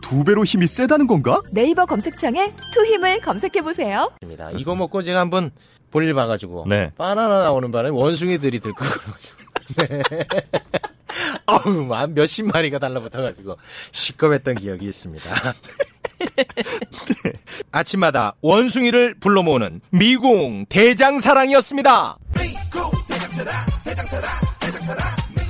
두 배로 힘이 세다는 건가? 네이버 검색창에 투 힘을 검색해 보세요. 입니다. 이거 먹고 제가 한번 볼일 봐가지고 네. 바나나 나오는 바람에 원숭이들이 들고 그래가지고 네. 어우 한 몇십 마리가 달라붙어가지고 식겁했던 기억이 있습니다. 아침마다 원숭이를 불러 모으는 미궁 대장사랑이었습니다. 장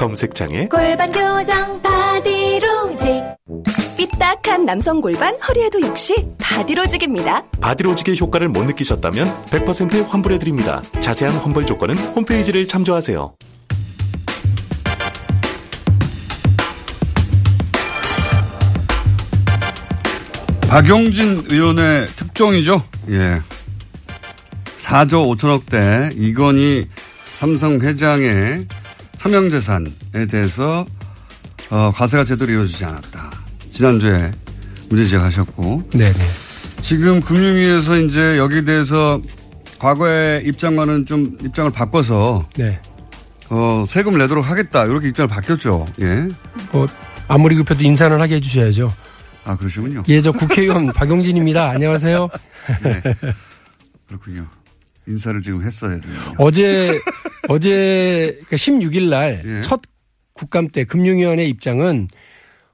검색창에 골반 교정 바디로직 삐딱한 남성 골반 허리에도 역시 바디로직입니다. 바디로직의 효과를 못 느끼셨다면 100% 환불해드립니다. 자세한 환불 조건은 홈페이지를 참조하세요. 박용진 의원의 특종이죠. 예. 4조 5천억대 이건희 삼성 회장의 사명재산에 대해서 어, 과세가 제대로 이루어지지 않았다. 지난주에 문제 제기하셨고. 네네. 지금 금융위에서 이제 여기에 대해서 과거의 입장과는 좀 입장을 바꿔서 네. 어, 세금 내도록 하겠다. 이렇게 입장을 바뀌었죠. 예. 뭐 아무리 급해도 인사는 하게 해주셔야죠. 아 그러시군요. 예, 저 국회의원 박용진입니다. 안녕하세요. 네. 그렇군요. 인사를 지금 했어야 돼요. 어제 어제 16일 날첫 국감 때 금융위원회 입장은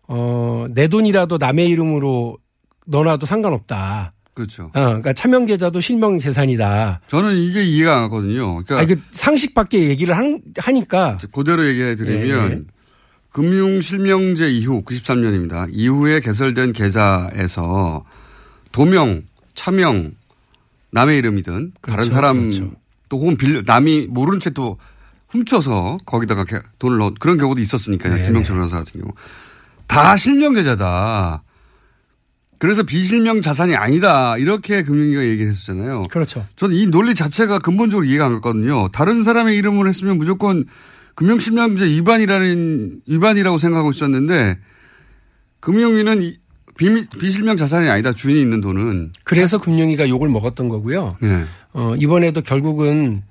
어, 내 돈이라도 남의 이름으로 넣어놔도 상관없다. 그렇죠. 어, 그러니까 차명 계좌도 실명 재산이다. 저는 이게 이해가 안 가거든요. 그러니까 아니, 그 상식 밖에 얘기를 한, 하니까 그대로 얘기해 드리면 네. 금융 실명제 이후 93년입니다. 이후에 개설된 계좌에서 도명, 차명, 남의 이름이든 다른 그렇죠. 사람 그렇죠. 또 혹은 빌려 남이 모른 채또 훔쳐서 거기다가 개- 돈을 넣은 그런 경우도 있었으니까요. 네, 김영철 변호사 같은 경우 다 실명 계좌다. 그래서 비실명 자산이 아니다. 이렇게 금융위가 얘기를 했었잖아요. 그렇죠. 저는 이 논리 자체가 근본적으로 이해가 안 갔거든요. 다른 사람의 이름을 했으면 무조건 금융실명제 위반이라는 위반이라고 생각하고 있었는데 금융위는 이- 비, 비실명 자산이 아니다. 주인이 있는 돈은 그래서 금융위가 욕을 먹었던 거고요. 예. 어, 이번에도 결국은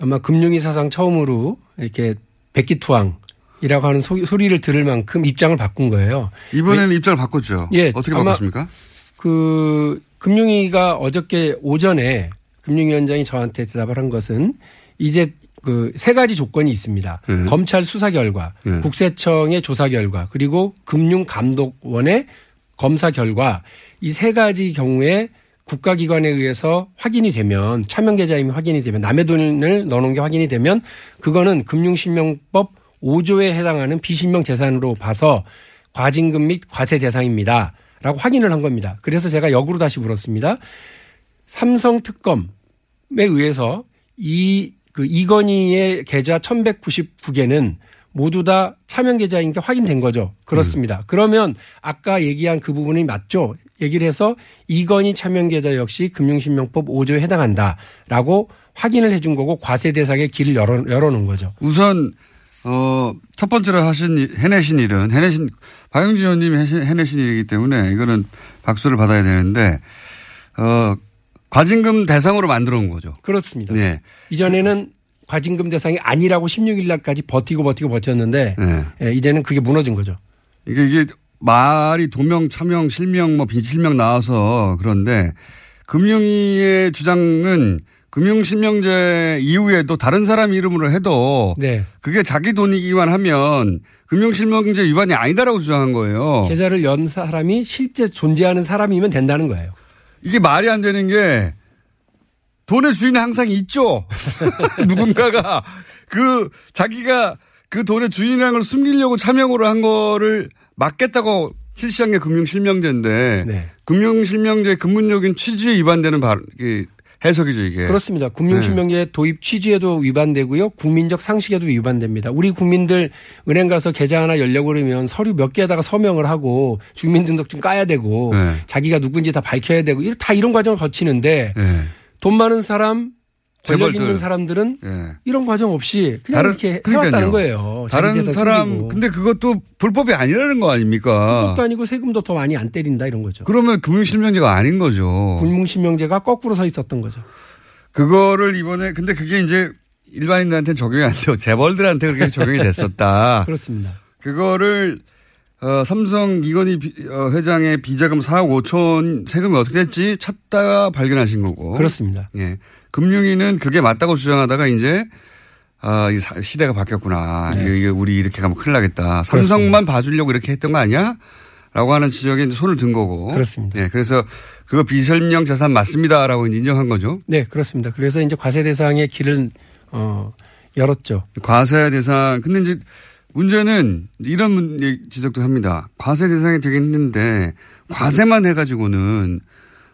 아마 금융위 사상 처음으로 이렇게 백기투항이라고 하는 소, 소리를 들을 만큼 입장을 바꾼 거예요. 이번에는 입장을 바꿨죠. 예, 어떻게 바꿨습니까? 그 금융위가 어저께 오전에 금융위원장이 저한테 대답을 한 것은 이제 그 세 가지 조건이 있습니다. 예. 검찰 수사 결과, 예. 국세청의 조사 결과, 그리고 금융감독원의 검사 결과 이 세 가지 경우에 국가기관에 의해서 확인이 되면 차명 계좌임이 확인이 되면 남의 돈을 넣어놓은 게 확인이 되면 그거는 금융실명법 5조에 해당하는 비신명 재산으로 봐서 과징금 및 과세 대상입니다. 라고 확인을 한 겁니다. 그래서 제가 역으로 다시 물었습니다. 삼성 특검에 의해서 이, 그 이건희의 계좌 1199개는 모두 다 차명 계좌인 게 확인된 거죠. 그렇습니다. 그러면 아까 얘기한 그 부분이 맞죠? 얘기를 해서 이건희 차명 계좌 역시 금융신명법 5조에 해당한다라고 확인을 해준 거고 과세 대상의 길을 열어, 열어놓은 거죠. 우선 어, 첫 번째로 하신 해내신 일은 해내신 박영진 의원님이 해신- 해내신 일이기 때문에 이거는 박수를 받아야 되는데 어, 과징금 대상으로 만들어 온 거죠. 그렇습니다. 네. 이전에는 과징금 대상이 아니라고 16일 날까지 버티고 버티고 버텼는데 네. 예, 이제는 그게 무너진 거죠. 이게 이게 말이 도명, 차명, 실명, 뭐 비실명 나와서 그런데 금융위의 주장은 금융실명제 이후에도 다른 사람 이름으로 해도 네. 그게 자기 돈이기만 하면 금융실명제 위반이 아니다라고 주장한 거예요. 계좌를 연 사람이 실제 존재하는 사람이면 된다는 거예요. 이게 말이 안 되는 게 돈의 주인은 항상 있죠. 누군가가 그 자기가 그 돈의 주인이라는 걸 숨기려고 차명으로 한 거를 막겠다고 실시한 게 금융실명제인데 네. 금융실명제 근본적인 취지에 위반되는 발, 이 해석이죠 이게. 그렇습니다. 금융실명제 도입 취지에도 위반되고요. 국민적 상식에도 위반됩니다. 우리 국민들 은행 가서 계좌 하나 열려고 그러면 서류 몇 개에다가 서명을 하고 주민등록증 까야 되고 네. 자기가 누군지 다 밝혀야 되고 다 이런 과정을 거치는데 네. 돈 많은 사람 권력 재벌들. 있는 사람들은 예. 이런 과정 없이 그냥 다른- 이렇게 그러니까요. 해왔다는 거예요. 다른 사람 숨기고. 근데 그것도 불법이 아니라는 거 아닙니까? 그것도 아니고 세금도 더 많이 안 때린다 이런 거죠. 그러면 금융실명제가 아닌 거죠. 금융실명제가 거꾸로 서 있었던 거죠. 그거를 이번에 근데 그게 이제 일반인들한테 적용이 안 되고 재벌들한테 그렇게 적용이 됐었다. 그렇습니다. 그거를 어, 삼성 이건희 비- 어, 회장의 비자금 4억 5천 세금이 어떻게 됐지 찾다가 발견하신 거고. 그렇습니다. 예. 금융위는 그게 맞다고 주장하다가 이제 아, 이 사- 시대가 바뀌었구나. 네. 이게, 우리 이렇게 가면 큰일 나겠다. 삼성만 봐주려고 이렇게 했던 거 아니야? 라고 하는 지적에 손을 든 거고. 그렇습니다. 예. 그래서 그거 비설명 재산 맞습니다라고 인정한 거죠. 네, 그렇습니다. 그래서 이제 과세 대상의 길을 어, 열었죠. 과세 대상. 근데 이제 문제는 이런 문- 얘기- 지적도 합니다. 과세 대상이 되긴 했는데 과세만 해가지고는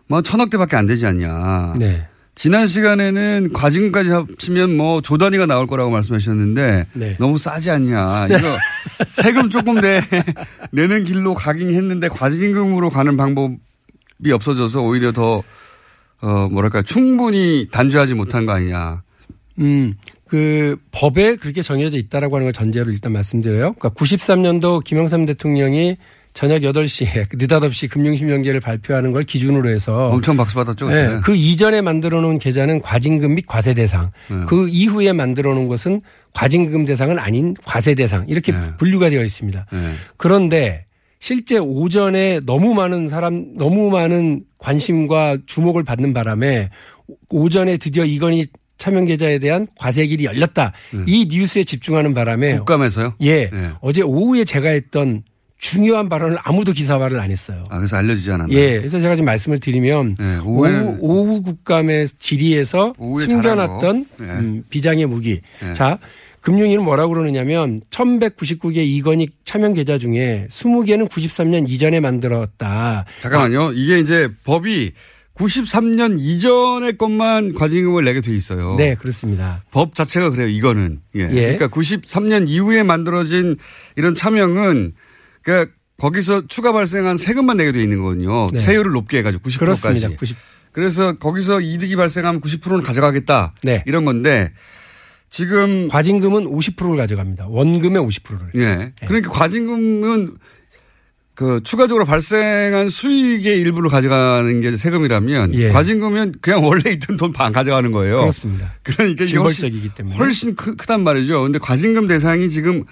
뭐 천억 대밖에 안 되지 않냐. 네. 지난 시간에는 과징금까지 합치면 뭐 조 단위가 나올 거라고 말씀하셨는데 네. 너무 싸지 않냐. 이거 세금 조금 내, 내는 길로 가긴 했는데 과징금으로 가는 방법이 없어져서 오히려 더, 어, 뭐랄까, 충분히 단죄하지 못한 거 아니냐. 음, 그 법에 그렇게 정해져 있다라고 하는 걸 전제로 일단 말씀드려요. 그러니까 93년도 김영삼 대통령이 저녁 8시에 느닷없이 금융실명제를 발표하는 걸 기준으로 해서 엄청 박수 받았죠. 네, 그 이전에 만들어 놓은 계좌는 과징금 및 과세 대상. 네. 그 이후에 만들어 놓은 것은 과징금 대상은 아닌 과세 대상. 이렇게 분류가 되어 있습니다. 네. 그런데 실제 오전에 너무 많은 사람, 너무 많은 관심과 주목을 받는 바람에 오전에 드디어 이건희 차명 계좌에 대한 과세 길이 열렸다. 이 뉴스에 집중하는 바람에 국감에서요? 예. 네. 어제 오후에 제가 했던 중요한 발언을 아무도 기사화를 안 했어요. 아, 그래서 알려지지 않았나요? 예. 그래서 제가 지금 말씀을 드리면 네, 오후, 오후 국감의 질의에서 숨겨놨던. 네. 음, 비장의 무기. 네. 자, 금융위는 뭐라고 그러느냐면 1199개 이건희 차명 계좌 중에 20개는 93년 이전에 만들었다. 잠깐만요. 이게 이제 법이 93년 이전의 것만 과징금을 내게 돼 있어요. 네, 그렇습니다. 법 자체가 그래요. 이거는. 예. 예. 그러니까 93년 이후에 만들어진 이런 차명은 그러니까 거기서 추가 발생한 세금만 내게 돼 있는 거거든요. 네. 세율을 높게 해가지고 90%까지. 그렇습니다. 90. 그래서 거기서 이득이 발생하면 90%는 가져가겠다. 네. 이런 건데 지금 과징금은 50%를 가져갑니다. 원금의 50%를. 예. 그러니까 과징금은 그 추가적으로 발생한 수익의 일부를 가져가는 게 세금이라면 예. 과징금은 그냥 원래 있던 돈 반 가져가는 거예요. 그렇습니다. 그러니까 이게 훨씬. 훨씬 크, 크단 말이죠. 근데 과징금 대상이 지금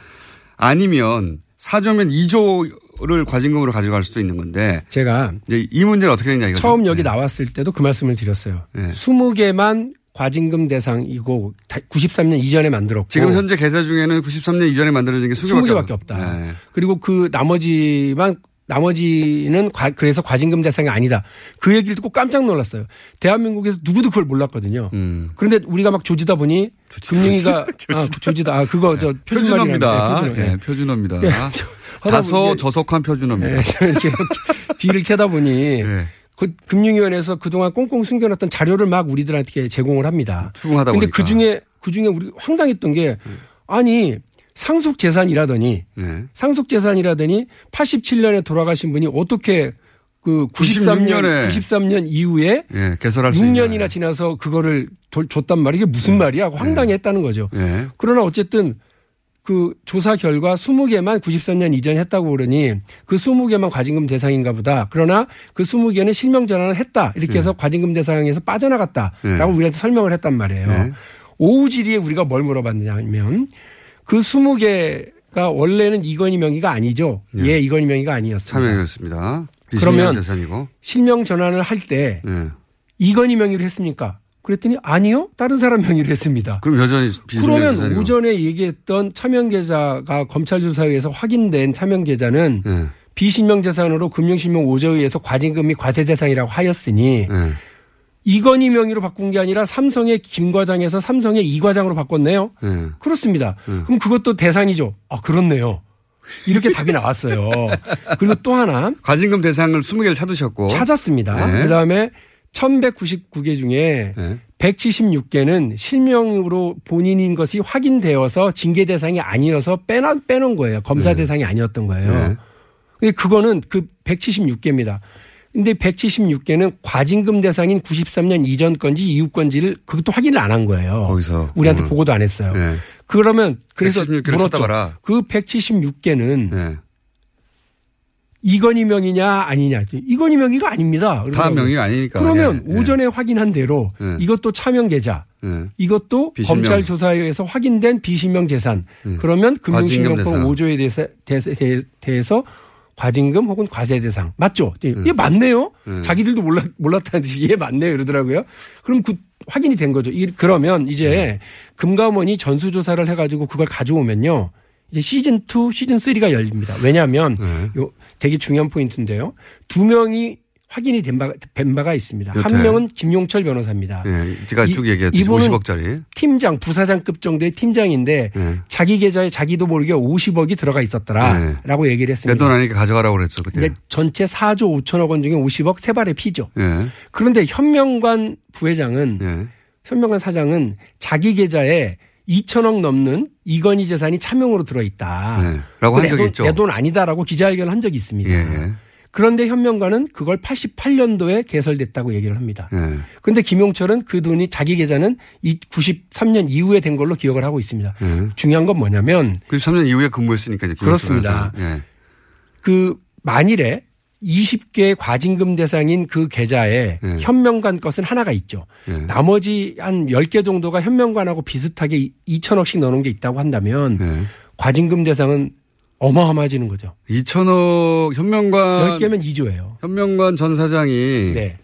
아니면 4조면 2조를 과징금으로 가져갈 수도 있는 건데 제가 이제 이 문제는 어떻게 되냐 이거죠. 처음 여기 나왔을 때도 그 말씀을 드렸어요. 네. 20개만 과징금 대상이고 93년 이전에 만들었고 지금 현재 계좌 중에는 93년 이전에 만들어진 게 20개밖에, 20개밖에 없다. 그리고 그 나머지만 나머지는 과- 그래서 과징금 대상이 아니다. 그 얘기를 듣고 깜짝 놀랐어요. 대한민국에서 누구도 그걸 몰랐거든요. 음. 그런데 우리가 막 조지다 보니 금융위가 아, 조지다. 아, 그거 저 표준어입니다. 예, 표준어. 예. 표준어입니다. 예, 저- 하다 다소 저속한 표준어입니다. 이렇게 뒤를 캐다 보니 네. 그 금융위원회에서 그동안 꽁꽁 숨겨놨던 자료를 막 우리들한테 제공을 합니다. 추궁하다 근데. 그 중에 그 중에 우리 황당했던 게 아니 상속 재산이라더니 네. 상속 재산이라더니 87년에 돌아가신 분이 어떻게 그 93년 96년에 93년 이후에 예, 개설할 수 6년이나 지나서 그거를 도- 줬단 말이야. 이게 무슨 말이야? 하고 황당했다는 거죠. 예. 그러나 어쨌든 그 조사 결과 20개만 93년 이전에 했다고 그러니 그 20개만 과징금 대상인가 보다. 그러나 그 20개는 실명 전환을 했다. 이렇게 해서 과징금 대상에서 빠져나갔다라고 예. 우리한테 설명을 했단 말이에요. 예. 오후지리에 우리가 뭘 물어봤느냐면 그 20개가 원래는 이건희 명의가 아니죠. 예. 예, 이건희 명의가 아니었습니다. 비실명 그러면 대상이고. 실명 전환을 할때 예. 이건희 명의로 했습니까? 그랬더니 아니요. 다른 사람 명의로 했습니다. 그럼 여전히 그러면 대상이고. 오전에 얘기했던 차명 계좌가 검찰 조사에 의해서 확인된 차명 계좌는 예. 비실명 재산으로 금융실명 5조에 의해서 과징금이 과세 대상이라고 하였으니 예. 이건희 명의로 바꾼 게 아니라 삼성의 김 과장에서 삼성의 이 과장으로 바꿨네요. 예. 그렇습니다. 음. 그럼 그것도 대상이죠. 아 그렇네요. 이렇게 답이 나왔어요. 그리고 또 하나 과징금 대상을 20개를 찾으셨고. 찾았습니다. 예. 그다음에 1199개 중에 176개는 실명으로 본인인 것이 확인되어서 징계 대상이 아니어서 빼나, 빼놓은 거예요. 검사 네. 대상이 아니었던 거예요. 네. 근데 그거는 그 176개입니다. 근데 176개는 과징금 대상인 93년 이전 건지 이후 건지를 그것도 확인을 안 한 거예요. 거기서. 우리한테 음. 보고도 안 했어요. 예. 그러면 그래서 176 개를 물었죠. 그 176개는 예. 이건희 명의냐 아니냐. 이건희 명의가 아닙니다. 다. 명의가 아니니까. 그러면 예, 예. 오전에 확인한 대로 예. 이것도 차명 계좌, 예. 이것도 비실명. 검찰 조사에 의해서 확인된 비실명 재산. 음. 그러면 금융실명법 대상. 5조에 대해서, 대해서, 과징금 혹은 과세 대상. 맞죠? 예, 음. 이게 맞네요? 예. 자기들도 몰랐, 몰랐다는 듯이 이게 맞네요. 이러더라고요. 그럼 그 확인이 된 거죠. 이- 그러면 이제 금감원이 전수조사를 해가지고 그걸 가져오면요. 이제 시즌 2, 시즌 3가 열립니다. 왜냐하면 네. 요 되게 중요한 포인트인데요. 두 명이 확인이 된 바가, 된 바가 있습니다. 여태. 한 명은 김용철 변호사입니다. 예. 제가 이- 쭉 얘기했죠. 이분은 50억짜리. 팀장, 부사장급 정도의 팀장인데 예. 자기 계좌에 자기도 모르게 50억이 들어가 있었더라라고 얘기를 했습니다. 내 돈 아니까 가져가라고 그랬죠. 그때. 근데 전체 4조 5천억 원 중에 50억 세 발의 피죠. 예. 그런데 현명관 부회장은 예. 현명관 사장은 자기 계좌에 2천억 넘는 이건희 재산이 차명으로 들어있다. 네. 라고 한내 적이 돈- 있죠. 내 돈 아니다라고 기자회견을 한 적이 있습니다. 예. 예. 그런데 현명관은 그걸 88년도에 개설됐다고 얘기를 합니다. 예. 그런데 김용철은 그 돈이 자기 계좌는 이 93년 이후에 된 걸로 기억을 하고 있습니다. 예. 중요한 건 뭐냐면 93년 이후에 근무했으니까요. 그렇습니다. 예. 그 만일에 20개 과징금 대상인 그 계좌에 예. 현명관 것은 하나가 있죠. 예. 나머지 한 10개 정도가 현명관하고 비슷하게 2천억씩 넣어놓은 게 있다고 한다면 예. 과징금 대상은 어마어마해지는 거죠. 2천억 현명관 10개면 2조예요. 현명관 전 사장이 네.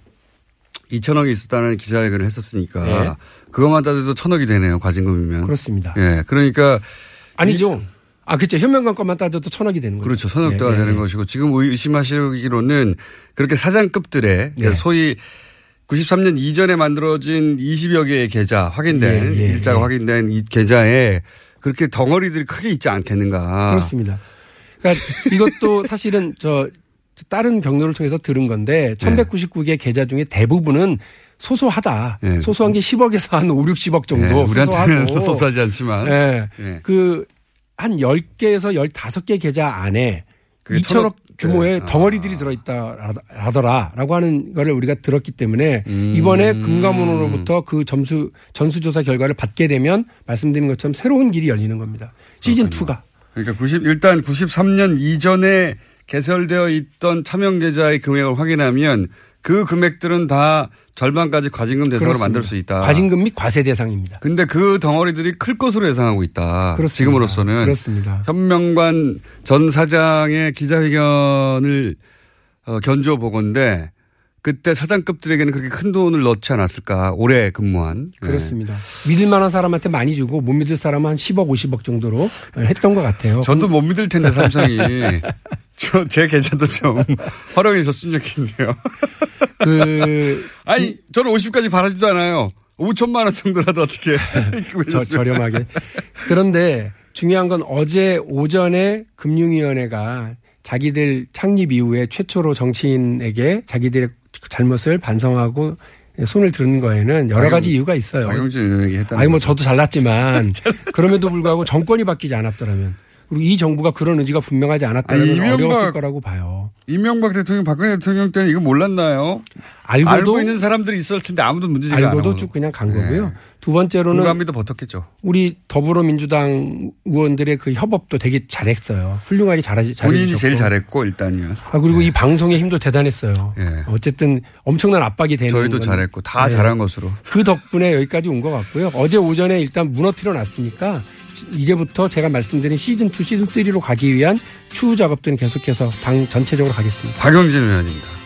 2천억이 있었다는 기자회견을 했었으니까 네. 그것만 따져도 천억이 되네요. 과징금이면. 그렇습니다. 예. 그러니까 아니죠. 아, 그렇죠. 현명관 것만 따져도 천억이 되는 거죠. 그렇죠. 천억대가 네, 네, 되는 네. 것이고 지금 의심하시기로는 그렇게 사장급들의 네. 소위 93년 이전에 만들어진 20여 개의 계좌 확인된 예, 예, 일자가 예. 확인된 이 계좌에 그렇게 덩어리들이 크게 있지 않겠는가. 그렇습니다. 그러니까 이것도 사실은 저 다른 경로를 통해서 들은 건데 1199개 계좌 중에 대부분은 소소하다. 예. 소소한 게 10억에서 한 5, 60억 정도. 예, 우리한테는 소소하고. 소소하지 않지만. 예. 예. 그 한 10개에서 15개 계좌 안에 그게 2천억 천억 규모의 네. 덩어리들이 들어있다라더라라고 하는 거를 우리가 들었기 때문에 음. 이번에 금감원으로부터 그 점수 전수조사 결과를 받게 되면 말씀드린 것처럼 새로운 길이 열리는 겁니다. 시즌 2가. 그러니까 90 일단 93년 이전에 개설되어 있던 차명 계좌의 금액을 확인하면 그 금액들은 다 절반까지 과징금 대상으로 그렇습니다. 만들 수 있다. 과징금 및 과세 대상입니다. 근데 그 덩어리들이 클 것으로 예상하고 있다. 그렇습니다. 지금으로서는 그렇습니다. 현명관 전 사장의 기자회견을 어, 견주어 보건데 그때 사장급들에게는 그렇게 큰 돈을 넣지 않았을까 오래 근무한 네. 그렇습니다. 믿을 만한 사람한테 많이 주고 못 믿을 사람은 한 10억, 50억 정도로 했던 것 같아요. 저도 못 믿을 텐데 삼성이 저, 제 계좌도 좀 활용해 줬으면 좋겠네요. 그. 아니, 저는 50까지 바라지도 않아요. 5천만 원 정도라도 어떻게. 저, 저렴하게. 그런데 중요한 건 어제 오전에 금융위원회가 자기들 창립 이후에 최초로 정치인에게 자기들의 잘못을 반성하고 손을 드는 거에는 여러 가지 이유가 있어요. 박용진 했다는 아니 뭐 저도 잘났지만 그럼에도 불구하고 정권이 바뀌지 않았더라면 그리고 이 정부가 그런 의지가 분명하지 않았다면 아니, 이명박- 어려웠을 거라고 봐요. 이명박 대통령, 박근혜 대통령 때는 이거 몰랐나요? 알고도- 알고 있는 사람들이 있을 텐데 아무도 문제 제기 안 알고도. 쭉 그냥 간 거고요. 네. 두 번째로는 공감이도 버텼겠죠. 우리 더불어민주당 의원들의 그 협업도 되게 잘했어요. 훌륭하게 잘하지 본인이. 제일 잘했고 일단요. 아 그리고 이 방송의 힘도 대단했어요. 예. 어쨌든 엄청난 압박이 되는 저희도 건- 잘했고 다 네. 잘한 것으로. 그 덕분에 여기까지 온 것 같고요. 어제 오전에 일단 무너뜨려 놨으니까 이제부터 제가 말씀드린 시즌 2, 시즌 3로 가기 위한 추후 작업들은 계속해서 당 전체적으로 가겠습니다. 박용진 의원입니다.